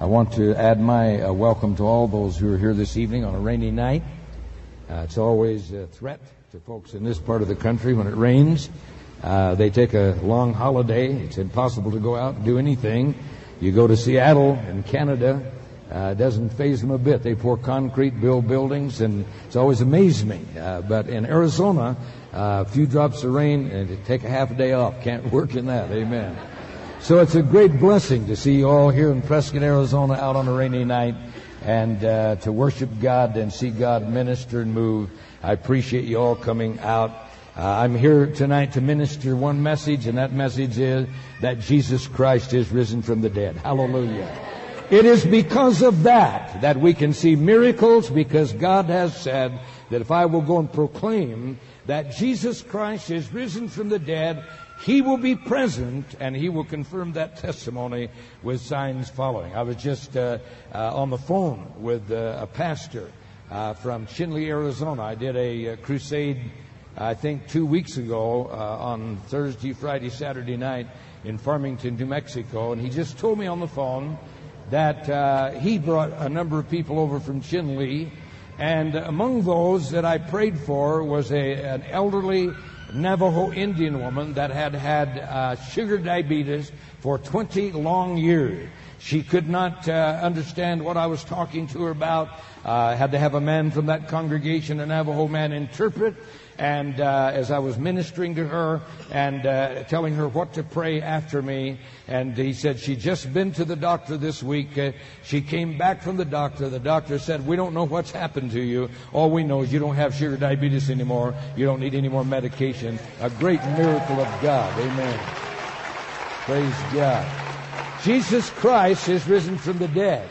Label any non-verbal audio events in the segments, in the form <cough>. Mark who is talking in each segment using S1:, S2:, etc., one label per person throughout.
S1: I want to add my uh, welcome to all those who are here this evening on a rainy night. Uh, it's always a threat to folks in this part of the country when it rains. Uh, they take a long holiday. It's impossible to go out and do anything. You go to Seattle in Canada, uh, it doesn't phase them a bit. They pour concrete, build buildings, and it's always amazed me. Uh, but in Arizona, uh, a few drops of rain and take a half a day off. Can't <laughs> work in that. Amen. So it's a great blessing to see you all here in Prescott, Arizona, out on a rainy night, and uh, to worship God and see God minister and move. I appreciate you all coming out. Uh, I'm here tonight to minister one message, and that message is that Jesus Christ is risen from the dead. Hallelujah. It is because of that that we can see miracles because God has said that if I will go and proclaim that Jesus Christ is risen from the dead, he will be present and he will confirm that testimony with signs following. I was just uh, uh, on the phone with uh, a pastor uh, from Chinle, Arizona. I did a, uh, crusade, I think, two weeks ago uh, on Thursday, Friday, Saturday night in Farmington, New Mexico, and he just told me on the phone that he brought a number of people over from Chinle, and among those that I prayed for was a, an elderly Navajo Indian woman that had had uh, sugar diabetes for 20 long years. She could not uh, understand what I was talking to her about. Uh, had to have a man from that congregation, a Navajo man, interpret. And uh, as I was ministering to her and uh, telling her what to pray after me, and he said she'd just been to the doctor this week. Uh, she came back from the doctor. The doctor said, "We don't know what's happened to you. All we know is you don't have sugar diabetes anymore. You don't need any more medication." A great miracle of God. Amen. Praise God. Jesus Christ is risen from the dead.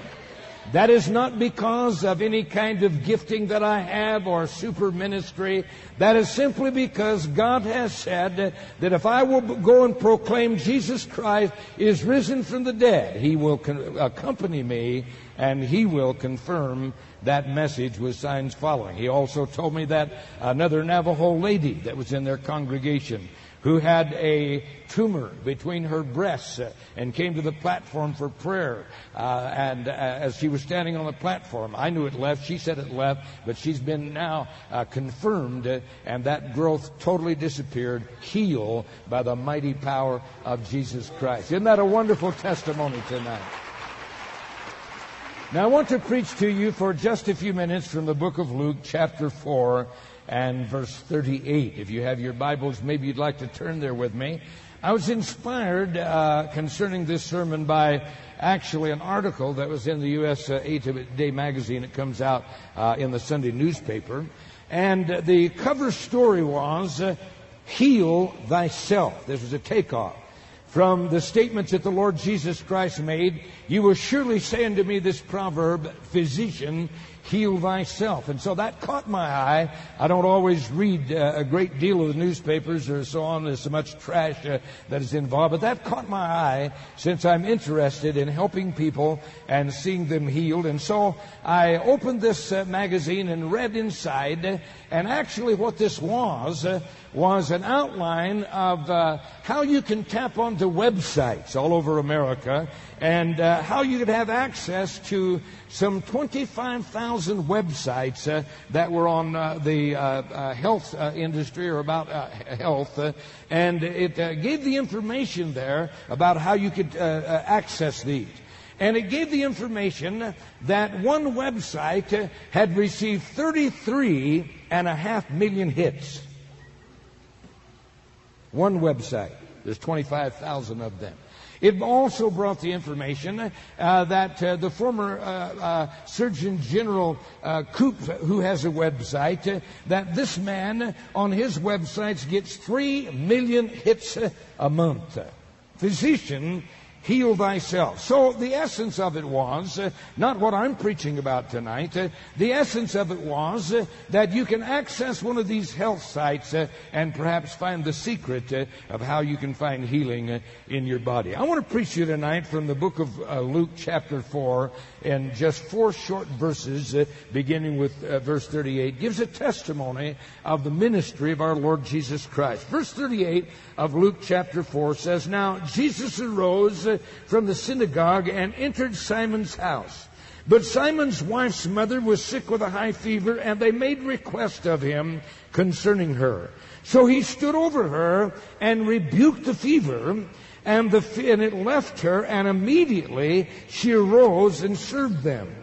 S1: That is not because of any kind of gifting that I have or super ministry. That is simply because God has said that if I will go and proclaim Jesus Christ is risen from the dead, He will con- accompany me and He will confirm that message with signs following. He also told me that another Navajo lady that was in their congregation who had a tumor between her breasts and came to the platform for prayer. Uh, and uh, as she was standing on the platform, I knew it left. She said it left, but she's been now uh, confirmed, uh, and that growth totally disappeared, healed by the mighty power of Jesus Christ. Isn't that a wonderful testimony tonight? Now, I want to preach to you for just a few minutes from the book of Luke, chapter 4 and verse 38. If you have your Bibles, maybe you'd like to turn there with me. I was inspired uh, concerning this sermon by actually an article that was in the U.S. Uh, Eight Day magazine. It comes out uh, in the Sunday newspaper. And the cover story was, uh, Heal Thyself. This was a takeoff from the statements that the Lord Jesus Christ made. You will surely say unto me this proverb, Physician, heal thyself. And so that caught my eye. I don't always read uh, a great deal of the newspapers or so on. There's so much trash uh, that is involved. But that caught my eye since I'm interested in helping people and seeing them healed. And so I opened this uh, magazine and read inside. And actually what this was, uh, was an outline of uh, how you can tap onto websites all over America and uh, how you could have access to some 25,000 websites uh, that were on uh, the uh, uh, health uh, industry or about health. and it gave the information there about how you could access these. And it gave the information that one website had received 33 and a half million hits. One website. There's 25,000 of them. It also brought the information uh, that uh, the former uh, uh Surgeon General uh, Koop, who has a website, uh, that this man on his websites gets three million hits a month. physician, heal thyself. So the essence of it was, uh, not what I'm preaching about tonight, uh, the essence of it was uh, that you can access one of these health sites uh, and perhaps find the secret uh, of how you can find healing uh, in your body. I want to preach you tonight from the book of Luke chapter 4 in just four short verses, uh, beginning with uh, verse 38, gives a testimony of the ministry of our Lord Jesus Christ. Verse 38 of Luke chapter 4 says, Now Jesus arose uh, from the synagogue and entered Simon's house. But Simon's wife's mother was sick with a high fever, and they made request of him concerning her. So he stood over her and rebuked the fever, and, the, and it left her, and immediately she arose and served them.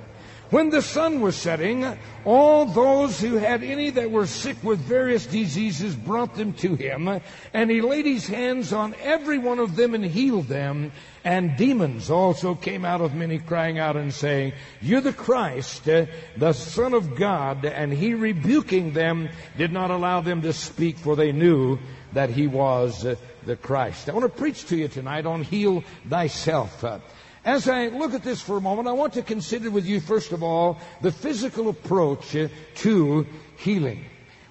S1: When the sun was setting, all those who had any that were sick with various diseases brought them to him, and he laid his hands on every one of them and healed them. And demons also came out of many, crying out and saying, You're the Christ, uh, the Son of God. And he, rebuking them, did not allow them to speak, for they knew that he was uh, the Christ. I want to preach to you tonight on Heal Thyself. Uh, as I look at this for a moment, I want to consider with you, first of all, the physical approach to healing.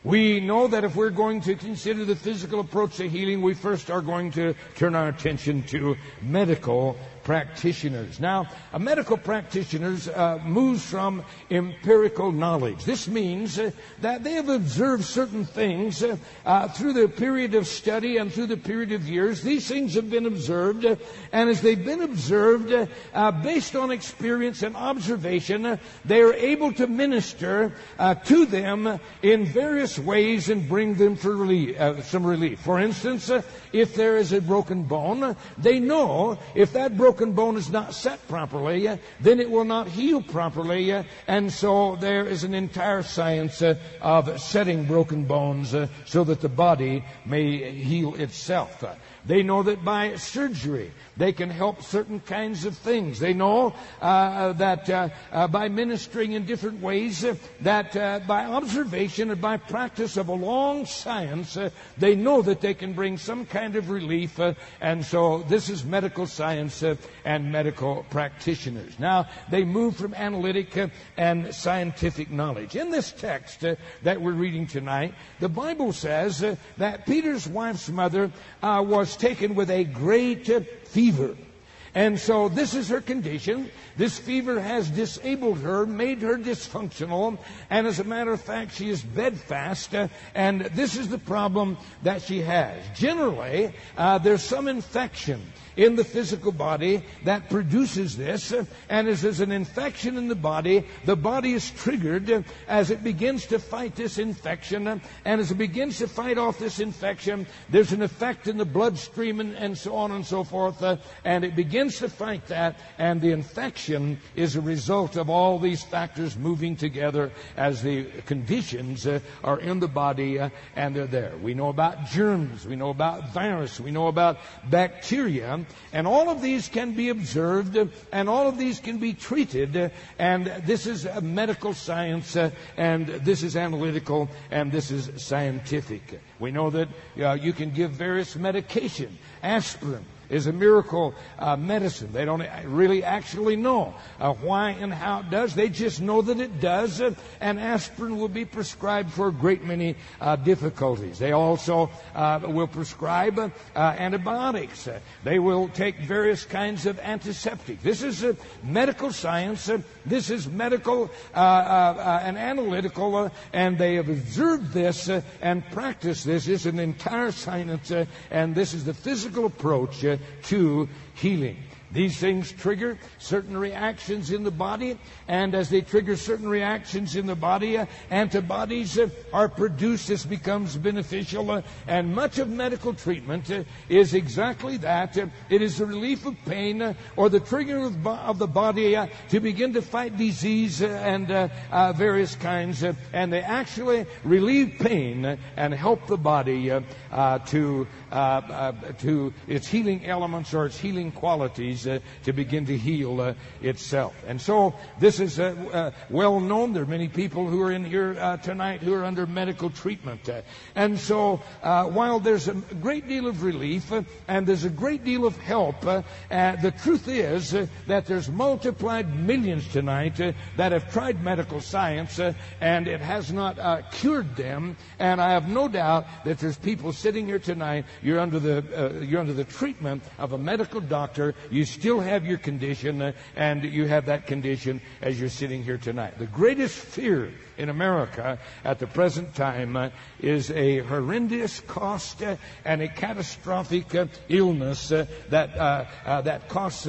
S1: We know that if we're going to consider the physical approach to healing, we first are going to turn our attention to medical practitioners. Now, a medical practitioner uh, moves from empirical knowledge. This means uh, that they have observed certain things uh, uh through the period of study and through the period of years. These things have been observed, uh, and as they've been observed uh, based on experience and observation, they are able to minister to them in various ways and bring them for relief, some relief. For instance, if there is a broken bone, they know if that broken broken bone is not set properly, then it will not heal properly. And so there is an entire science uh, of setting broken bones uh, so that the body may heal itself. They know that by surgery they can help certain kinds of things. They know uh, that uh, uh, by ministering in different ways, uh, that uh, by observation and by practice of a long science, they know that they can bring some kind of relief. and so this is medical science and medical practitioners. Now, they move from analytic and scientific knowledge. In this text that we're reading tonight, the Bible says that Peter's wife's mother was taken with a great fever. And so this is her condition. This fever has disabled her, made her dysfunctional, and as a matter of fact, she is bedfast, uh, and this is the problem that she has. Generally, uh, there's some infection in the physical body that produces this. And as there's an infection in the body, the body is triggered as it begins to fight this infection. And as it begins to fight off this infection, there's an effect in the bloodstream and, and so on and so forth. Uh, and it begins to fight that. And the infection is a result of all these factors moving together as the conditions uh, are in the body uh, and they're there. We know about germs. We know about virus. We know about bacteria. And all of these can be observed and all of these can be treated. And this is medical science and this is analytical and this is scientific. We know that uh, you can give various medication, aspirin, is a miracle uh, medicine. They don't really actually know uh, why and how it does. They just know that it does, uh, and aspirin will be prescribed for a great many uh, difficulties. They also uh, will prescribe uh, antibiotics. they will take various kinds of antiseptic. This is medical science. this is medical and analytical, and they have observed this and practiced this. It's an entire science, and this is the physical approach to healing. These things trigger certain reactions in the body, and as they trigger certain reactions in the body, uh, antibodies uh, are produced. This becomes beneficial, uh, and much of medical treatment uh, is exactly that. Uh, it is the relief of pain uh, or the triggering of, bo- of the body to begin to fight disease and various kinds, and they actually relieve pain and help the body to to its healing elements or its healing qualities uh, to begin to heal uh, itself. And so this is uh, uh, well known. There are many people who are in here uh, tonight who are under medical treatment. Uh, and so uh, while there's a great deal of relief uh, and there's a great deal of help, uh, uh, the truth is uh, that there's multiplied millions tonight uh, that have tried medical science uh, and it has not uh, cured them. And I have no doubt that there's people sitting here tonight. You're under the uh, you're under the treatment of a medical doctor. You still have your condition, uh, and you have that condition as you're sitting here tonight. The greatest fear in America at the present time uh, is a horrendous cost uh, and a catastrophic uh, illness uh, that uh, uh, that costs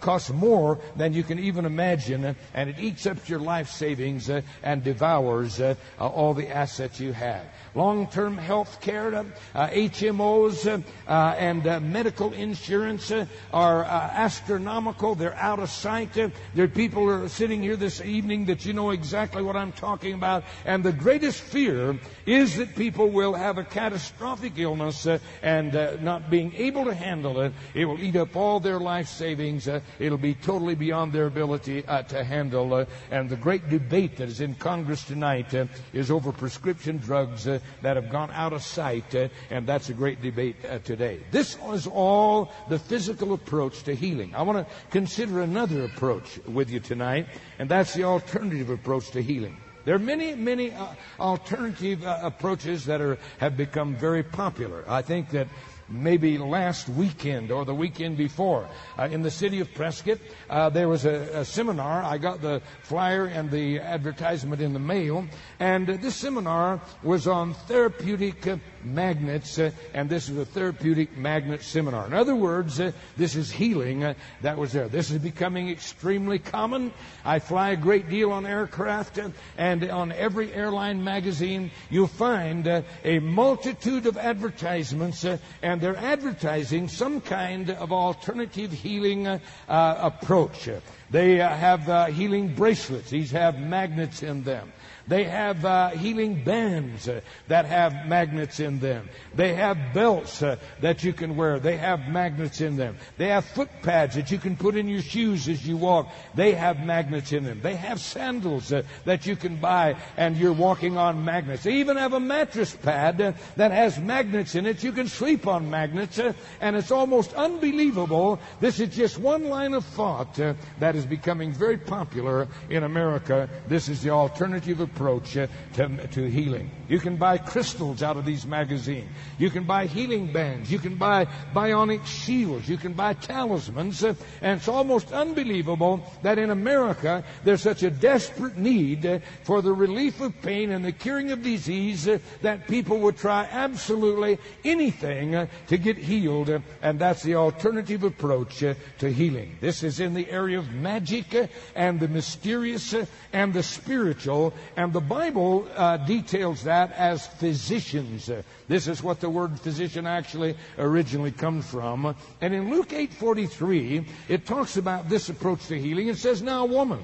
S1: costs more than you can even imagine, and it eats up your life savings and devours all the assets you have. Long-term health care, HMOs, and medical insurance are astronomical. They're out of sight. There are people who are sitting here this evening that you know exactly what I'm talking about. And the greatest fear is that people will have a catastrophic illness uh, and uh, not being able to handle it. It will eat up all their life savings. Uh, it'll be totally beyond their ability uh, to handle. Uh, and the great debate that is in Congress tonight uh, is over prescription drugs that have gone out of sight. And that's a great debate today. This is all the physical approach to healing. I want to consider another approach with you tonight, and that's the alternative approach to healing. There are many, many uh, alternative uh, approaches that are, have become very popular. I think that maybe last weekend or the weekend before uh, in the city of Prescott, uh, there was a, a, seminar. I got the flyer and the advertisement in the mail, and uh, this seminar was on therapeutic magnets, uh, and this is a therapeutic magnet seminar. In other words, uh, this is healing uh, that was there. This is becoming extremely common. I fly a great deal on aircraft, and on every airline magazine, you'll find a multitude of advertisements, uh, and they're advertising some kind of alternative healing uh, uh, approach. They uh, have uh, healing bracelets. These have magnets in them. They have uh, healing bands uh, that have magnets in them. They have belts uh, that you can wear. They have magnets in them. They have foot pads that you can put in your shoes as you walk. They have magnets in them. They have sandals uh, that you can buy and you're walking on magnets. They even have a mattress pad uh, that has magnets in it. You can sleep on magnets uh, and it's almost unbelievable. This is just one line of thought that is becoming very popular in America. This is the alternative approach uh, to, to healing. You can buy crystals out of these magazines. You can buy healing bands. You can buy bionic shields. You can buy talismans. Uh, and it's almost unbelievable that in America there's such a desperate need uh, for the relief of pain and the curing of disease uh, that people would try absolutely anything uh, to get healed. uh, and that's the alternative approach to healing. This is in the area of magic and the mysterious and the spiritual. And the Bible uh, details that as physicians. Uh, this is what the word physician actually originally comes from. And in Luke 8:43, it talks about this approach to healing. It says, "Now, woman."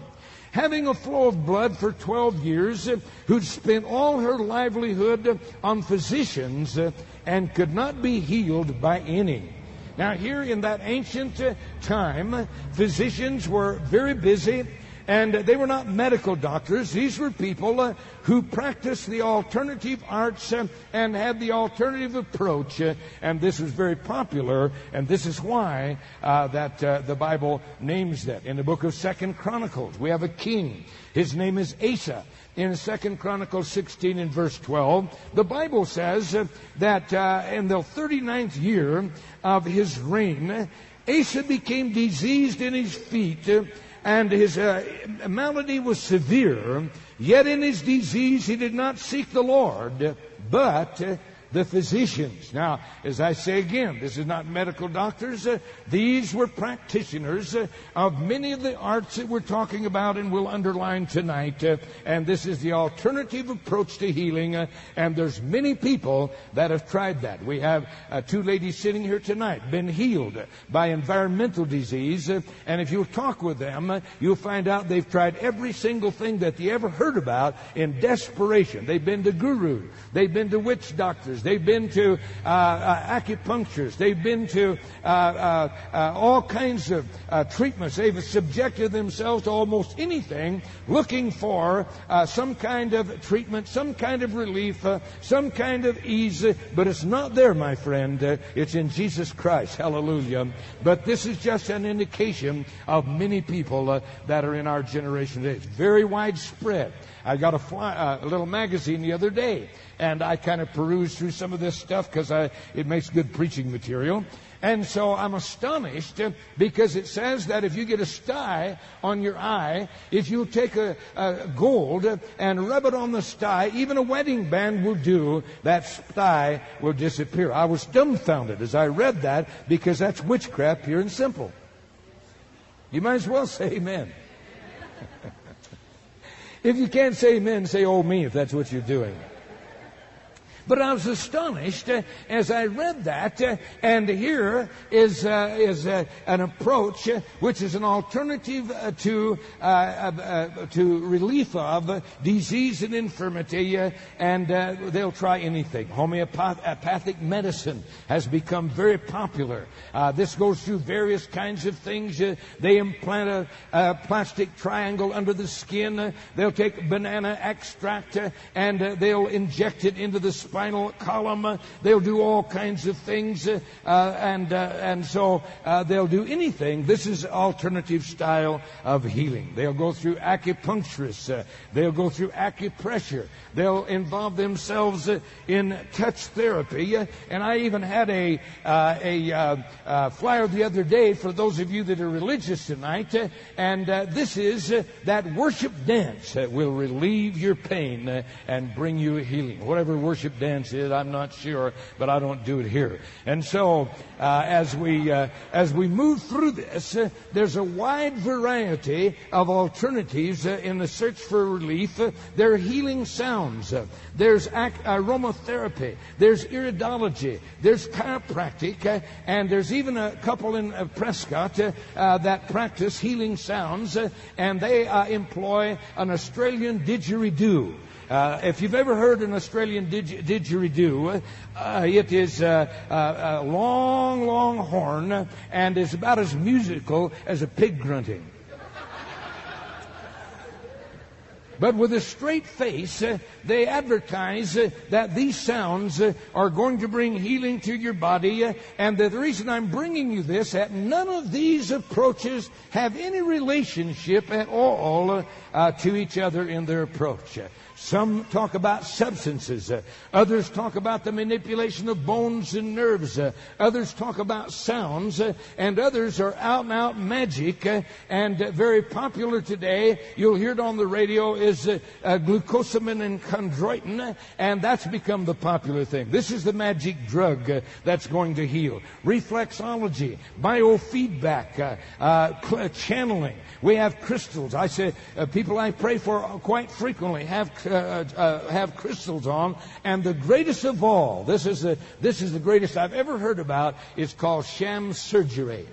S1: having a flow of blood for 12 years, uh, who'd spent all her livelihood on physicians uh, and could not be healed by any. Now, here in that ancient uh, time, physicians were very busy and they were not medical doctors. These were people uh, who practiced the alternative arts uh, and had the alternative approach. Uh, and this was very popular. And this is why uh, that uh, the Bible names that. In the book of Second Chronicles, we have a king. His name is Asa. In Second Chronicles 16 and verse 12, the Bible says uh, that in the 39th year of his reign, Asa became diseased in his feet and his uh, malady was severe, yet in his disease he did not seek the Lord, but uh, the physicians. Now, as I say again, this is not medical doctors. Uh, these were practitioners uh, of many of the arts that we're talking about and will underline tonight. Uh, and this is the alternative approach to healing. uh, and there's many people that have tried that. We have uh, two ladies sitting here tonight, been healed by environmental disease. uh, and if you talk with them, you'll find out they've tried every single thing that they ever heard about in desperation. They've been to gurus. They've been to witch doctors. They've been to uh, uh, acupuncturists. They've been to uh, uh, uh all kinds of uh, treatments. They've subjected themselves to almost anything looking for some kind of treatment, some kind of relief, some kind of ease. But it's not there, my friend. it's in Jesus Christ. Hallelujah. But this is just an indication of many people that are in our generation today. It's very widespread. I got a, fly, a little magazine the other day, and I kind of perused through some of this stuff because it makes good preaching material. And so I'm astonished because it says that if you get a sty on your eye, if you take a, a, gold and rub it on the sty, even a wedding band will do, that sty will disappear. I was dumbfounded as I read that because that's witchcraft pure and simple. You might as well say amen. <laughs> If you can't say amen, say oh me if that's what you're doing. But I was astonished uh, as I read that, uh, and here is uh, is uh, an approach uh, which is an alternative uh, to to relief of disease and infirmity, and they'll try anything. Homeopathic medicine has become very popular. this goes through various kinds of things. they implant a, a, plastic triangle under the skin. they'll take banana extract and they'll inject it into the spinal column. They'll do all kinds of things, uh, and uh, and so uh, they'll do anything. This is alternative style of healing. They'll go through acupuncturists. Uh, they'll go through acupressure. They'll involve themselves uh, in touch therapy. and I even had a uh, a flyer the other day for those of you that are religious tonight, and this is that worship dance that will relieve your pain and bring you healing. Whatever worship dance I'm not sure, but I don't do it here. And so, uh, as we uh, as we move through this, uh, there's a wide variety of alternatives uh, in the search for relief. Uh, there are healing sounds. Uh, there's ac- aromatherapy. There's iridology. There's chiropractic, and there's even a couple in Prescott that practice healing sounds, and they employ an Australian didgeridoo. Uh, if you've ever heard an Australian didgeridoo, uh, it is a, a, a long, long horn and is about as musical as a pig grunting. But with a straight face, uh, they advertise uh, that these sounds uh, are going to bring healing to your body. Uh, and the reason I'm bringing you this, that none of these approaches have any relationship at all uh, to each other in their approach. Some talk about substances. Uh, others talk about the manipulation of bones and nerves. Uh, others talk about sounds. Uh, and others are out and out magic. Uh, and very popular today, you'll hear it on the radio, is Uh, uh, glucosamine and chondroitin. And that's become the popular thing. This is the magic drug uh, that's going to heal. Reflexology, biofeedback, uh, channeling. We have crystals. I say people I pray for quite frequently have uh, uh, have crystals on. And the greatest of all, this is the, this is the greatest I've ever heard about, is called sham surgery.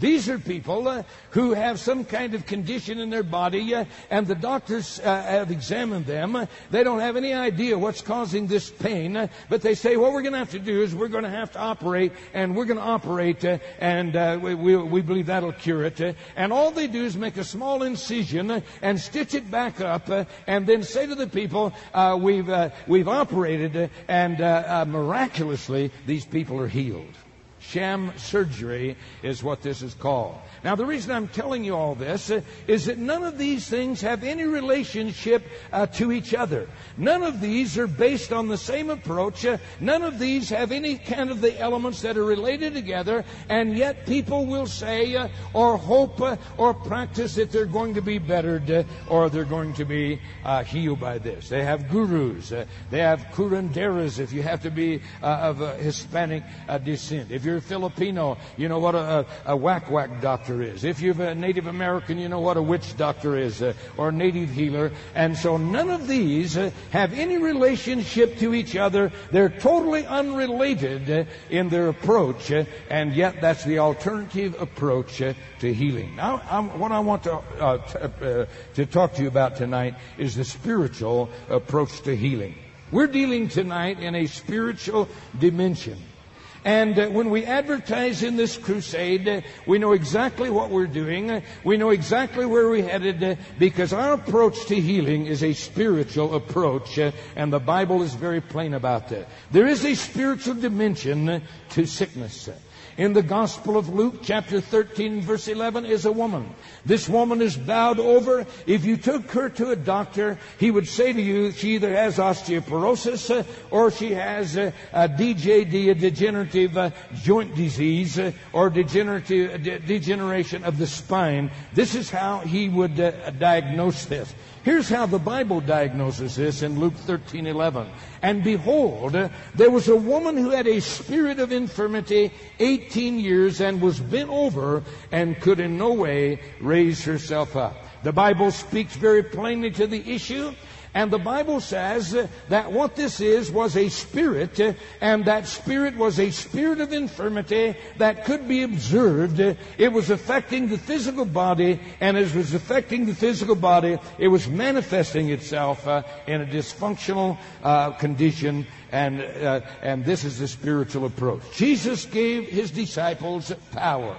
S1: These are people uh, who have some kind of condition in their body, uh, and the doctors uh, have examined them. They don't have any idea what's causing this pain, uh, but they say what we're going to have to do is we're going to have to operate, and we're going to operate, uh, and uh, we, we, we, believe that'll cure it. and all they do is make a small incision and stitch it back up, and then say to the people, "We've we've operated, and miraculously these people are healed." Sham surgery is what this is called. Now, the reason I'm telling you all this uh, is that none of these things have any relationship uh, to each other. None of these are based on the same approach. Uh, none of these have any kind of the elements that are related together, and yet people will say uh, or hope uh, or practice that they're going to be bettered or they're going to be healed by this. They have gurus. they have curanderas if you have to be of Hispanic descent. If you're Filipino, you know what a, a, a whack whack doctor doctor is. If you're a Native American, you know what a witch doctor is, uh, or a native healer. And so none of these uh, have any relationship to each other. They're totally unrelated uh, in their approach, uh, and yet that's the alternative approach uh, to healing. Now, I'm, what I want to, uh, t- to talk to you about tonight is the spiritual approach to healing. We're dealing tonight in a spiritual dimension. And uh, when we advertise in this crusade, uh, we know exactly what we're doing. Uh, we know exactly where we're headed because our approach to healing is a spiritual approach. and the Bible is very plain about that. There is a spiritual dimension to sickness. In the Gospel of Luke, chapter 13, verse 11, is a woman. This woman is bowed over. If you took her to a doctor, he would say to you, she either has osteoporosis uh, or she has uh, a DJD, a degenerative uh, joint disease, or degenerative de- degeneration of the spine. This is how he would diagnose this. Here's how the Bible diagnoses this in Luke 13:11. And behold, there was a woman who had a spirit of infirmity 18 years and was bent over and could in no way raise herself up. The Bible speaks very plainly to the issue. And the Bible says that what this is was a spirit, and that spirit was a spirit of infirmity that could be observed. It was affecting the physical body, and as it was affecting the physical body, it was manifesting itself uh, in a dysfunctional uh, condition, and, uh, and this is the spiritual approach. Jesus gave his disciples power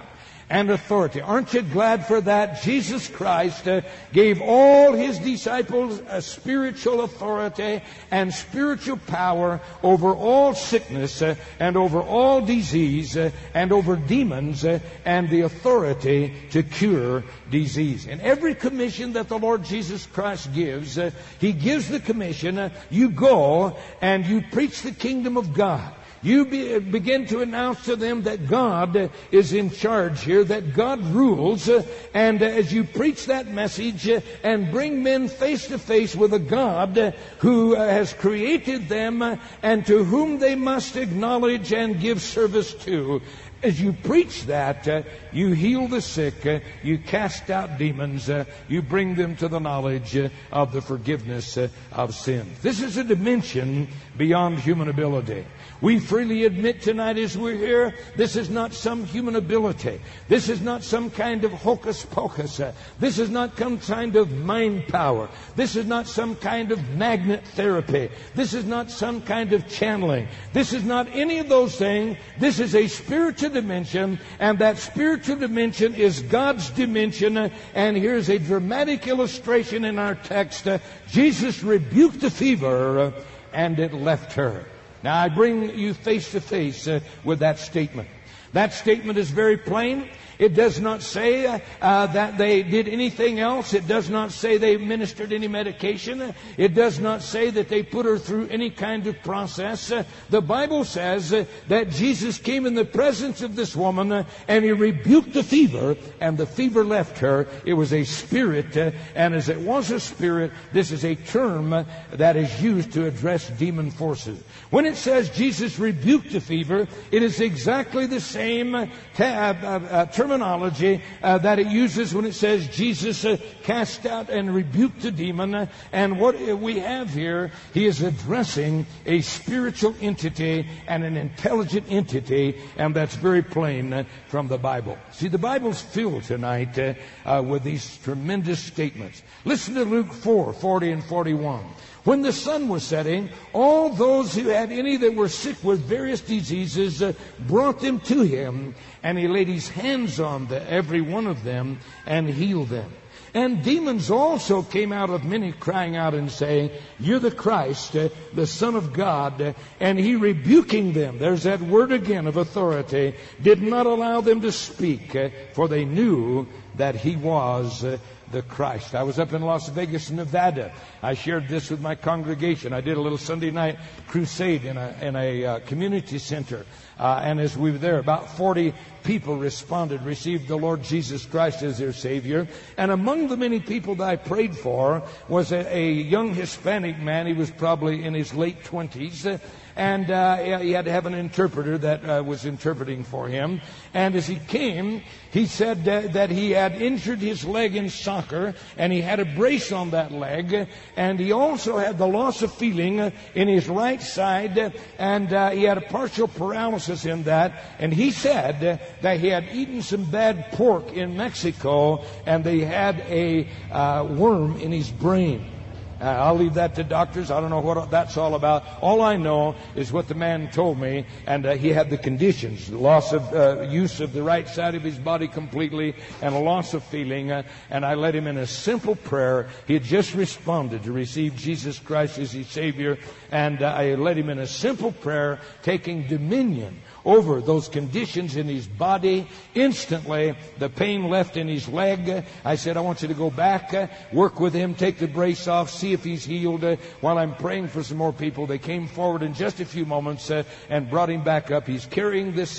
S1: and authority. Aren't you glad for that? Jesus Christ uh, gave all his disciples a spiritual authority and spiritual power over all sickness uh, and over all disease uh, and over demons uh, and the authority to cure disease. In every commission that the Lord Jesus Christ gives, uh, he gives the commission, uh, you go and you preach the kingdom of God. You be, begin to announce to them that God is in charge here, that God rules, uh, and uh, as you preach that message uh, and bring men face to face with a God who has created them and to whom they must acknowledge and give service to, as you preach that, uh, you heal the sick, uh, you cast out demons, uh, you bring them to the knowledge uh, of the forgiveness uh, of sin. This is a dimension beyond human ability. We freely admit tonight as we're here, this is not some human ability. This is not some kind of hocus pocus. Uh, This is not some kind of mind power. This is not some kind of magnet therapy. This is not some kind of channeling. This is not any of those things. This is a spiritual dimension, and that spiritual dimension is God's dimension. And here's a dramatic illustration in our text. Jesus rebuked the fever, and it left her. Now I bring you face to face uh, with that statement. That statement is very plain. It does not say uh, that they did anything else. It does not say they administered any medication. It does not say that they put her through any kind of process. Uh, the Bible says uh, that Jesus came in the presence of this woman uh, and he rebuked the fever, and the fever left her. It was a spirit, and as it was a spirit, this is a term that is used to address demon forces. When it says Jesus rebuked the fever, it is exactly the same uh, uh, uh, terminology uh, that it uses when it says Jesus uh, cast out and rebuked the demon. And what we have here, he is addressing a spiritual entity and an intelligent entity, and that's very plain uh, from the Bible. See, the Bible's filled tonight uh, uh, with these tremendous statements. Listen to Luke 4 40 and 41. When the sun was setting, all those who had any that were sick with various diseases uh, brought them to him, and he laid his hands on the, every one of them and healed them. And demons also came out of many, crying out and saying, You're the Christ, uh, the Son of God. Uh, and he rebuking them, there's that word again of authority, did not allow them to speak, uh, for they knew that he was uh, the Christ. I was up in Las Vegas, Nevada. I shared this with my congregation. I did a little Sunday night crusade in a, in a uh, community center. Uh, and as we were there, about 40 people responded, received the Lord Jesus Christ as their Savior. And among the many people that I prayed for was a, a young Hispanic man. He was probably in his late 20s. And uh, he had to have an interpreter that uh, was interpreting for him. And as he came, he said uh, that he had injured his leg in soccer, and he had a brace on that leg, and he also had the loss of feeling in his right side, and uh, he had a partial paralysis in that. And he said that he had eaten some bad pork in Mexico, and they had a uh, worm in his brain. Uh, I'll leave that to doctors. I don't know what that's all about. All I know is what the man told me, and uh, he had the conditions: loss of uh, use of the right side of his body completely, and a loss of feeling. Uh, and I led him in a simple prayer. He had just responded to receive Jesus Christ as his Savior, and uh, I led him in a simple prayer, taking dominion over those conditions in his body. Instantly, the pain left in his leg. I said, I want you to go back, uh, work with him, take the brace off, see if he's healed. Uh, while I'm praying for some more people, they came forward in just a few moments uh, and brought him back up. He's carrying this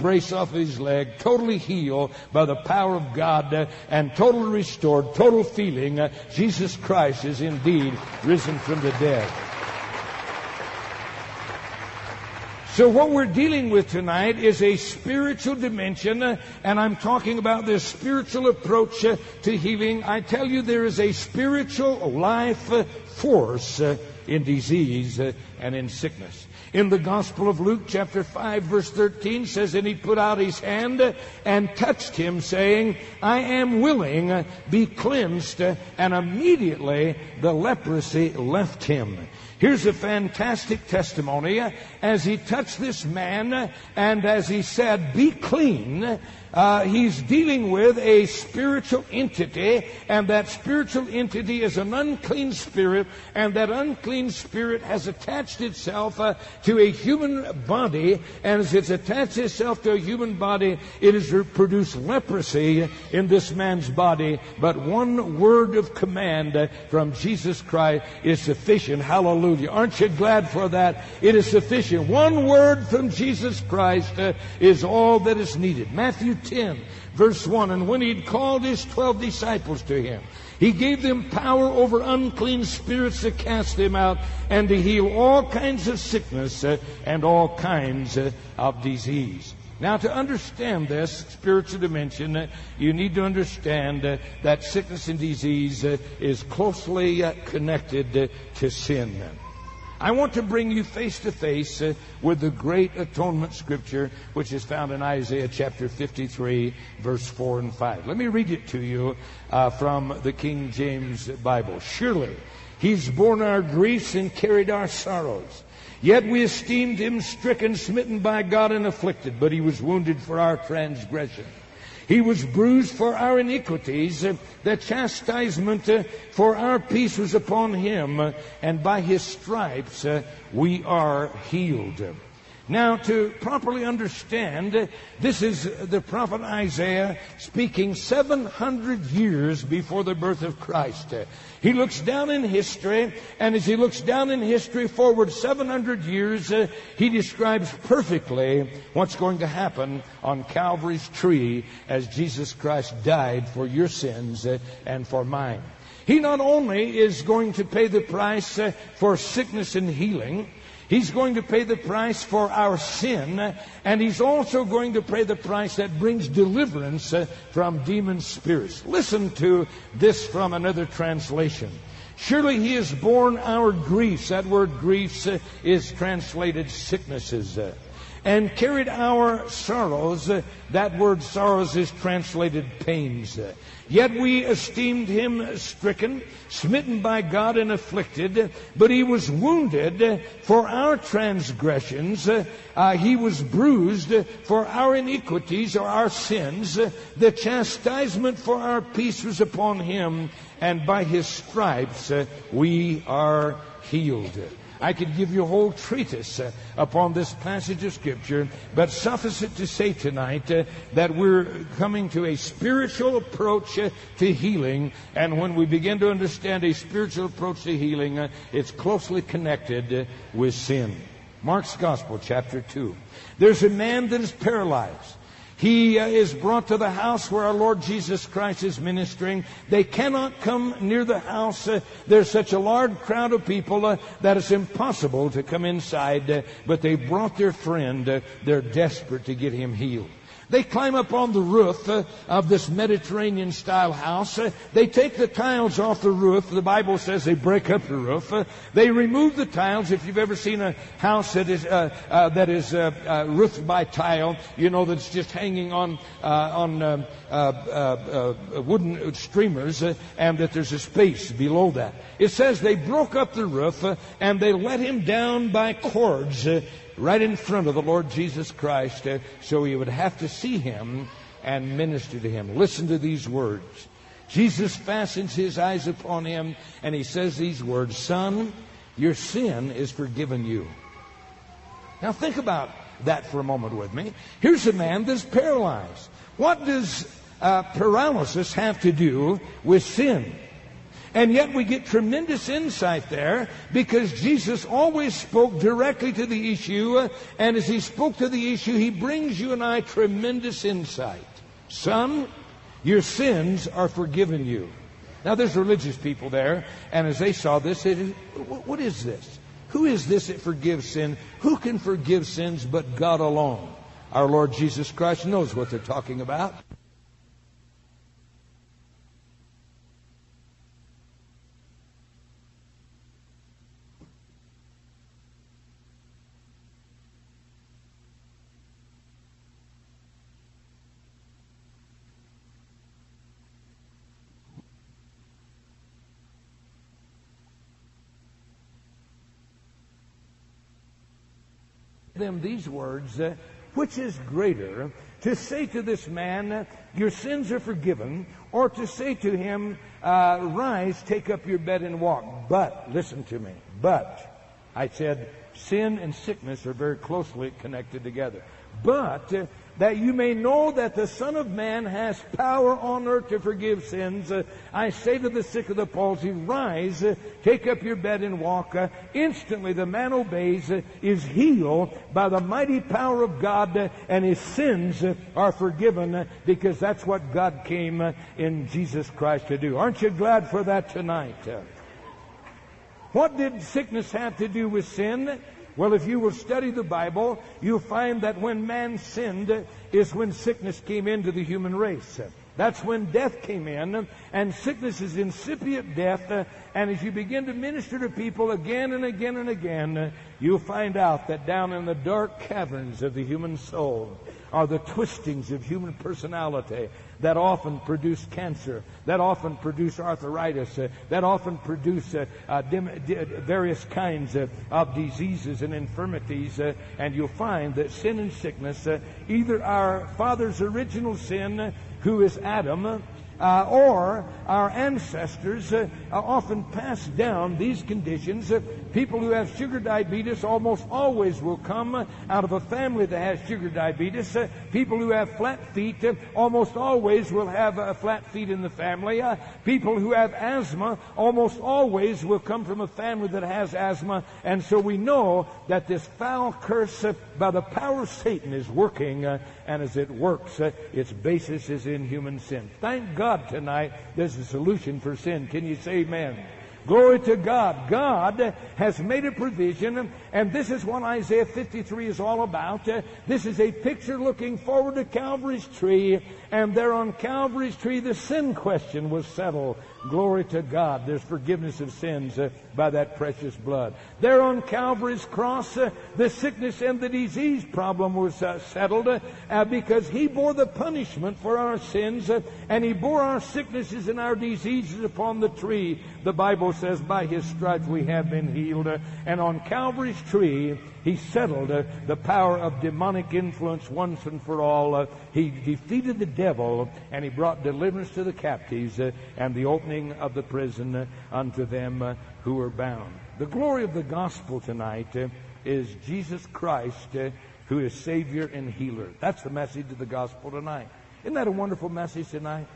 S1: brace off of his leg, totally healed by the power of God and totally restored, total feeling. Jesus Christ is indeed risen from the dead. So what we're dealing with tonight is a spiritual dimension, uh, and I'm talking about this spiritual approach uh, to healing. I tell you there is a spiritual life uh, force in disease and in sickness. In the Gospel of Luke chapter 5 verse 13 says, And he put out his hand and touched him, saying, I am willing, be cleansed. And immediately the leprosy left him. Here's a fantastic testimony as he touched this man and as he said, Be clean uh, he's dealing with a spiritual entity, and that spiritual entity is an unclean spirit, and that unclean spirit has attached itself uh, to a human body, and as it's attached itself to a human body, it has produced leprosy in this man's body. But one word of command uh, from Jesus Christ is sufficient. Hallelujah. Aren't you glad for that? It is sufficient. One word from Jesus Christ uh, is all that is needed. Matthew 10, verse 1. And when he'd called his twelve disciples to him, he gave them power over unclean spirits to cast them out and to heal all kinds of sickness uh, and all kinds uh, of disease. Now, to understand this spiritual dimension, uh, you need to understand that sickness and disease is closely connected to sin. I want to bring you face to face uh, with the great atonement scripture, which is found in Isaiah chapter 53, verse 4 and 5. Let me read it to you uh, from the King James Bible. Surely, he's borne our griefs and carried our sorrows. Yet we esteemed him stricken, smitten by God, and afflicted, but he was wounded for our transgression. He was bruised for our iniquities. Uh, the chastisement uh, for our peace was upon him, uh, and by his stripes we are healed. Now, to properly understand, this is the prophet Isaiah speaking 700 years before the birth of Christ. He looks down in history, and as he looks down in history forward 700 years, he describes perfectly what's going to happen on Calvary's tree as Jesus Christ died for your sins and for mine. He not only is going to pay the price for sickness and healing, He's going to pay the price for our sin, and He's also going to pay the price that brings deliverance uh, from demon spirits. Listen to this from another translation. Surely He has borne our griefs. That word griefs uh, is translated sicknesses. Uh, and carried our sorrows. That word sorrows is translated pains. Yet we esteemed him stricken, smitten by God, and afflicted. But he was wounded for our transgressions. Uh, he was bruised for our iniquities or our sins. The chastisement for our peace was upon him, and by his stripes uh, we are healed. I could give you a whole treatise uh, upon this passage of Scripture, but suffice it to say tonight uh, that we're coming to a spiritual approach uh, to healing, and when we begin to understand a spiritual approach to healing, uh, it's closely connected uh, with sin. Mark's Gospel, chapter 2. There's a man that is paralyzed. He uh, is brought to the house where our Lord Jesus Christ is ministering. They cannot come near the house. Uh, there's such a large crowd of people uh, that it's impossible to come inside. But they brought their friend. They're desperate to get him healed. They climb up on the roof uh, of this Mediterranean style house. Uh, they take the tiles off the roof. The Bible says they break up the roof. Uh, they remove the tiles. If you've ever seen a house that is uh, uh, that is uh, roofed by tile, you know that's just hanging on on um, wooden streamers, and that there's a space below that. It says they broke up the roof and they let him down by cords right in front of the Lord Jesus Christ uh, so he would have to see him and minister to him. Listen to these words. Jesus fastens his eyes upon him and he says these words, Son, your sin is forgiven you. Now think about that for a moment with me. Here's a man that's paralyzed. What does uh, paralysis have to do with sin? And yet we get tremendous insight there because Jesus always spoke directly to the issue. And as he spoke to the issue, he brings you and I tremendous insight. Son, your sins are forgiven you. Now there's religious people there, and as they saw this, they said, what is this? Who is this that forgives sin? Who can forgive sins but God alone? Our Lord Jesus Christ knows what they're talking about. Them these words, uh, which is greater, to say to this man, your sins are forgiven, or to say to him, uh, rise, take up your bed and walk. But, listen to me, but, I said, sin and sickness are very closely connected together. But, uh, that you may know that the Son of Man has power on earth to forgive sins. Uh, I say to the sick of the palsy, rise, uh, take up your bed and walk. Uh, instantly the man obeys, is healed by the mighty power of God, and his sins are forgiven because that's what God came in Jesus Christ to do. Aren't you glad for that tonight? What did sickness have to do with sin? Well, if you will study the Bible, you'll find that when man sinned is when sickness came into the human race. That's when death came in, and sickness is incipient death. And as you begin to minister to people again and again and again, you'll find out that down in the dark caverns of the human soul are the twistings of human personality that often produce cancer, that often produce arthritis, uh, that often produce uh, uh, dim, di- various kinds of diseases and infirmities. Uh, and you'll find that sin and sickness, uh, either our father's original sin, who is Adam, uh, or our ancestors uh, often passed down these conditions. Uh, people who have sugar diabetes almost always will come out of a family that has sugar diabetes. Uh, people who have flat feet uh, almost always will have uh, flat feet in the family. people who have asthma almost always will come from a family that has asthma. And so we know that this foul curse by the power of Satan is working, and as it works, its basis is in human sin. Thank God God tonight, there's a solution for sin. Can you say amen? Glory to God. God has made a provision, and this is what Isaiah 53 is all about. This is a picture looking forward to Calvary's tree, and there on Calvary's tree, the sin question was settled. Glory to God. There's forgiveness of sins uh, by that precious blood. There on Calvary's cross, uh, the sickness and the disease problem was uh, settled uh, because He bore the punishment for our sins uh, and He bore our sicknesses and our diseases upon the tree. The Bible says, by His stripes we have been healed. Uh, and on Calvary's tree, He settled the power of demonic influence once and for all. He defeated the devil and He brought deliverance to the captives and the opening of the prison unto them uh, who were bound. The glory of the gospel tonight uh, is Jesus Christ, uh, who is Savior and healer. That's the message of the gospel tonight. Isn't that a wonderful message tonight?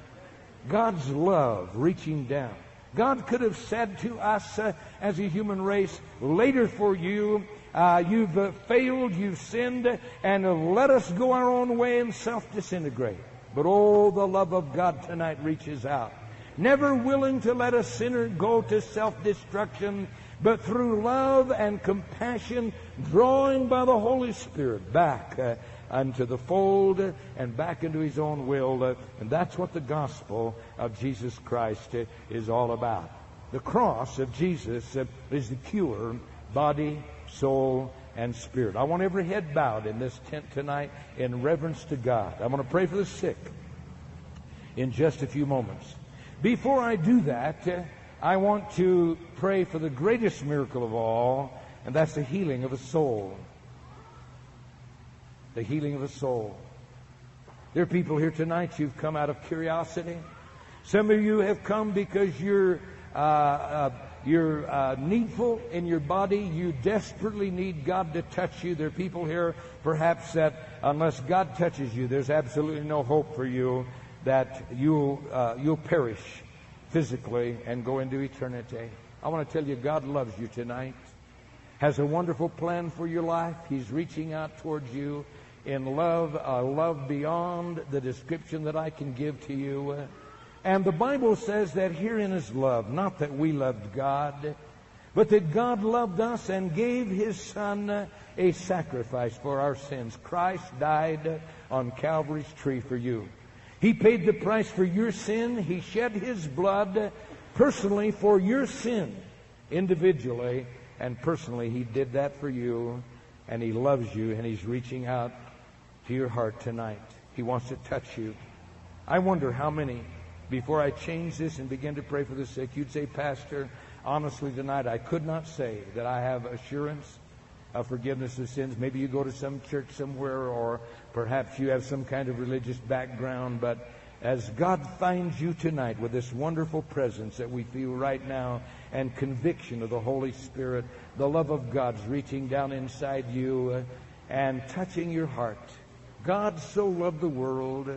S1: God's love reaching down. God could have said to us uh, as a human race, later for you, uh, you've uh, failed, you've sinned, and let us go our own way and self disintegrate. But oh, the love of God tonight reaches out never willing to let a sinner go to self-destruction, but through love and compassion, drawing by the Holy Spirit back uh, unto the fold and back into his own will. And that's what the gospel of Jesus Christ is all about. The cross of Jesus is the cure, body, soul, and spirit. I want every head bowed in this tent tonight in reverence to God. I'm going to pray for the sick in just a few moments. Before I do that, I want to pray for the greatest miracle of all, and that's the healing of a soul. The healing of a soul. There are people here tonight, you've come out of curiosity. Some of you have come because you're uh, uh, you're uh, needful in your body. You desperately need God to touch you. There are people here, perhaps, that unless God touches you, there's absolutely no hope for you that you'll, uh, you'll perish physically and go into eternity. I want to tell you, God loves you tonight, has a wonderful plan for your life. He's reaching out towards you in love, a love beyond the description that I can give to you. And the Bible says that herein is love, not that we loved God, but that God loved us and gave His Son a sacrifice for our sins. Christ died on Calvary's tree for you. He paid the price for your sin. He shed His blood personally for your sin, individually and personally. He did that for you, and He loves you, and He's reaching out to your heart tonight. He wants to touch you. I wonder how many before I change this and begin to pray for the sick, you'd say, Pastor, honestly tonight, I could not say that I have assurance of forgiveness of sins. Maybe you go to some church somewhere, or perhaps you have some kind of religious background, but as God finds you tonight with this wonderful presence that we feel right now and conviction of the Holy Spirit, the love of God's reaching down inside you uh, and touching your heart. God so loved the world.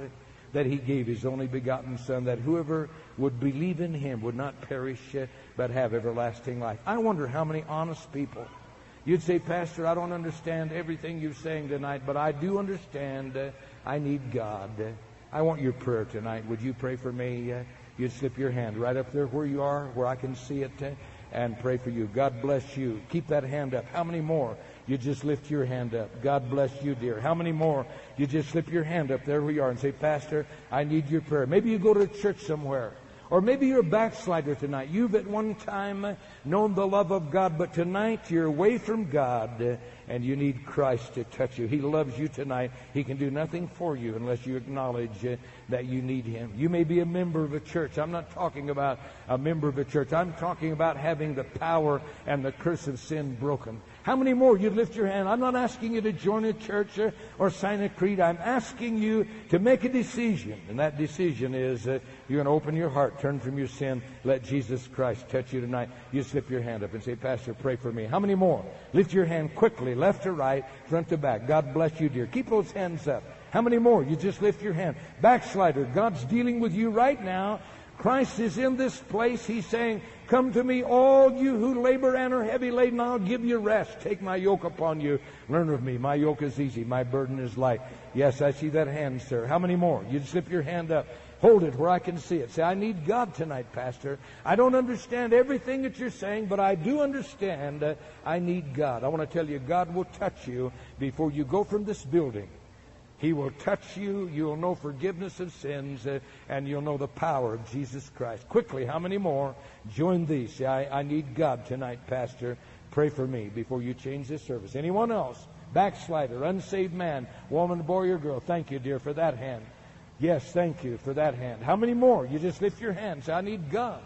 S1: That he gave his only begotten Son, that whoever would believe in him would not perish, but have everlasting life. I wonder how many honest people. You'd say, Pastor, I don't understand everything you're saying tonight, but I do understand uh, I need God. I want your prayer tonight. Would you pray for me? Uh, you'd slip your hand right up there where you are, where I can see it, uh, and pray for you. God bless you. Keep that hand up. How many more? You just lift your hand up. God bless you, dear. How many more? You just slip your hand up there we are and say, Pastor, I need your prayer. Maybe you go to church somewhere. Or maybe you're a backslider tonight. You've at one time known the love of God, but tonight you're away from God and you need Christ to touch you. He loves you tonight. He can do nothing for you unless you acknowledge that you need Him. You may be a member of a church. I'm not talking about a member of a church. I'm talking about having the power and the curse of sin broken. How many more? You'd lift your hand. I'm not asking you to join a church or, or sign a creed. I'm asking you to make a decision. And that decision is uh, you're going to open your heart, turn from your sin, let Jesus Christ touch you tonight. You slip your hand up and say, Pastor, pray for me. How many more? Lift your hand quickly, left to right, front to back. God bless you, dear. Keep those hands up. How many more? You just lift your hand. Backslider, God's dealing with you right now. Christ is in this place. He's saying, Come to me, all you who labor and are heavy laden. I'll give you rest. Take my yoke upon you. Learn of me. My yoke is easy. My burden is light. Yes, I see that hand, sir. How many more? You slip your hand up. Hold it where I can see it. Say, I need God tonight, Pastor. I don't understand everything that you're saying, but I do understand uh, I need God. I want to tell you, God will touch you before you go from this building. He will touch you. You'll know forgiveness of sins, uh, and you'll know the power of Jesus Christ. Quickly, how many more? Join these. Say, I, I need God tonight, Pastor. Pray for me before you change this service. Anyone else? Backslider, unsaved man, woman, boy, or girl. Thank you, dear, for that hand. Yes, thank you for that hand. How many more? You just lift your hands. I need God.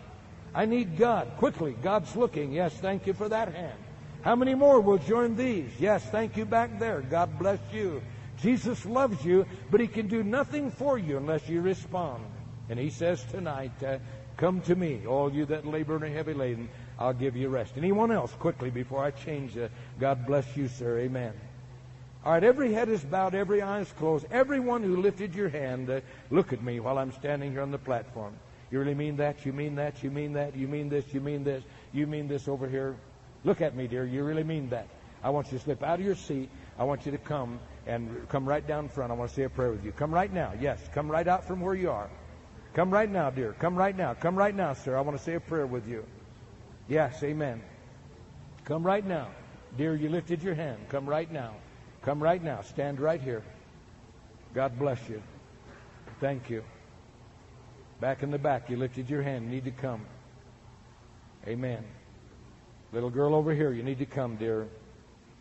S1: I need God. Quickly, God's looking. Yes, thank you for that hand. How many more will join these? Yes, thank you back there. God bless you. Jesus loves you, but he can do nothing for you unless you respond. And he says tonight, uh, Come to me, all you that labor and are heavy laden, I'll give you rest. Anyone else, quickly, before I change? Uh, God bless you, sir. Amen. All right, every head is bowed, every eye is closed. Everyone who lifted your hand, uh, look at me while I'm standing here on the platform. You really mean that? You mean that? You mean that? You mean this? You mean this? You mean this over here? Look at me, dear. You really mean that? I want you to slip out of your seat. I want you to come and come right down front. I want to say a prayer with you. Come right now. Yes, come right out from where you are. Come right now, dear. Come right now. Come right now, sir. I want to say a prayer with you. Yes, amen. Come right now. Dear, you lifted your hand. Come right now. Come right now. Stand right here. God bless you. Thank you. Back in the back, you lifted your hand. You need to come. Amen. Little girl over here, you need to come, dear.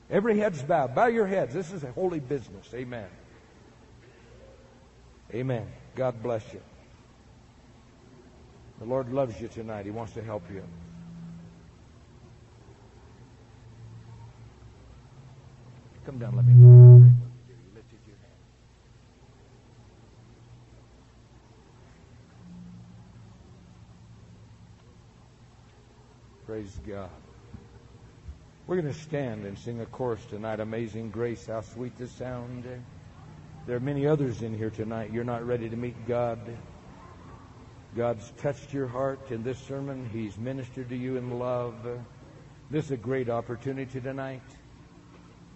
S1: Every head's bowed. Bow your heads. This is a holy business. Amen. Amen. God bless you. The Lord loves you tonight. He wants to help you. Come down, let me. Praise God. We're going to stand and sing a chorus tonight. Amazing grace, how sweet the sound. There are many others in here tonight. You're not ready to meet God. God's touched your heart in this sermon. He's ministered to you in love. This is a great opportunity tonight.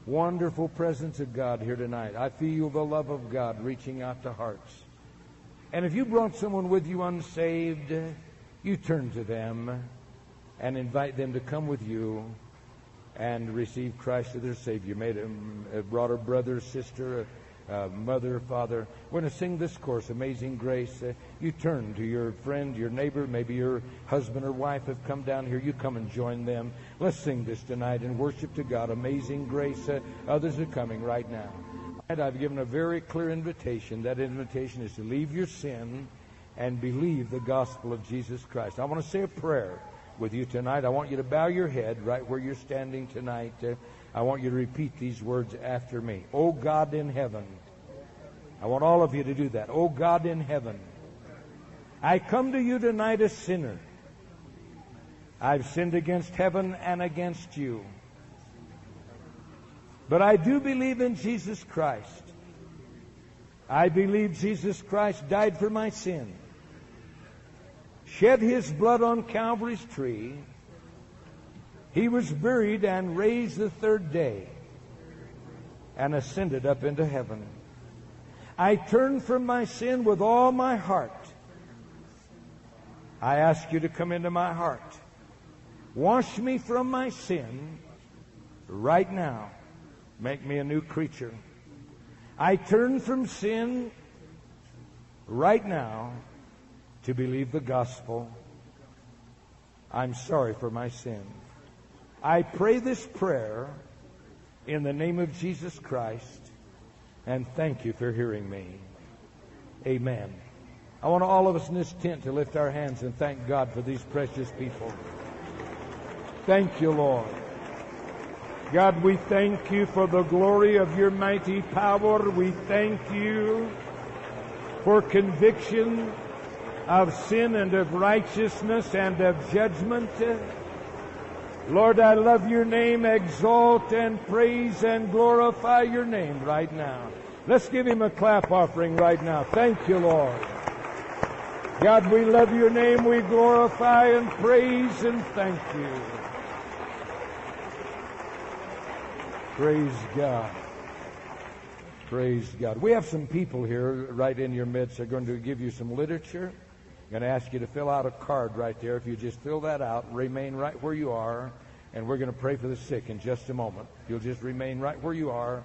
S1: Wonderful presence of God here tonight. I feel the love of God reaching out to hearts. And if you brought someone with you unsaved, you turn to them and invite them to come with you and receive Christ as their Savior. Made a, brought a brother, sister, uh, mother, father. We're going to sing this chorus, Amazing Grace. Uh, you turn to your friend, your neighbor, maybe your husband or wife have come down here. You come and join them. Let's sing this tonight and worship to God. Amazing Grace. Uh, others are coming right now. And I've given a very clear invitation. That invitation is to leave your sin and believe the gospel of Jesus Christ. I want to say a prayer with you tonight. I want you to bow your head right where you're standing tonight. Uh, I want you to repeat these words after me. Oh God in heaven. I want all of you to do that. Oh God in heaven. I come to you tonight a sinner. I've sinned against heaven and against you. But I do believe in Jesus Christ. I believe Jesus Christ died for my sin, shed his blood on Calvary's tree, he was buried and raised the third day and ascended up into heaven. I turn from my sin with all my heart. I ask you to come into my heart. Wash me from my sin right now. Make me a new creature. I turn from sin right now to believe the gospel. I'm sorry for my sin. I pray this prayer in the name of Jesus Christ and thank you for hearing me. Amen. I want all of us in this tent to lift our hands and thank God for these precious people. Thank you, Lord. God, we thank you for the glory of your mighty power. We thank you for conviction of sin and of righteousness and of judgment. Lord, I love your name. Exalt and praise and glorify your name right now. Let's give him a clap offering right now. Thank you, Lord. God, we love your name. We glorify and praise and thank you. Praise God. Praise God. We have some people here right in your midst. They're going to give you some literature. I'm going to ask you to fill out a card right there. If you just fill that out, remain right where you are, and we're going to pray for the sick in just a moment. You'll just remain right where you are,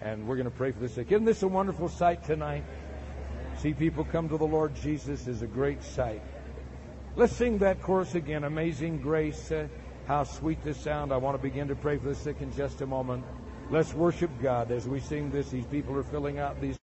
S1: and we're going to pray for the sick. Isn't this a wonderful sight tonight? See people come to the Lord Jesus is a great sight. Let's sing that chorus again. Amazing grace. Uh, how sweet the sound. I want to begin to pray for the sick in just a moment. Let's worship God as we sing this. These people are filling out these.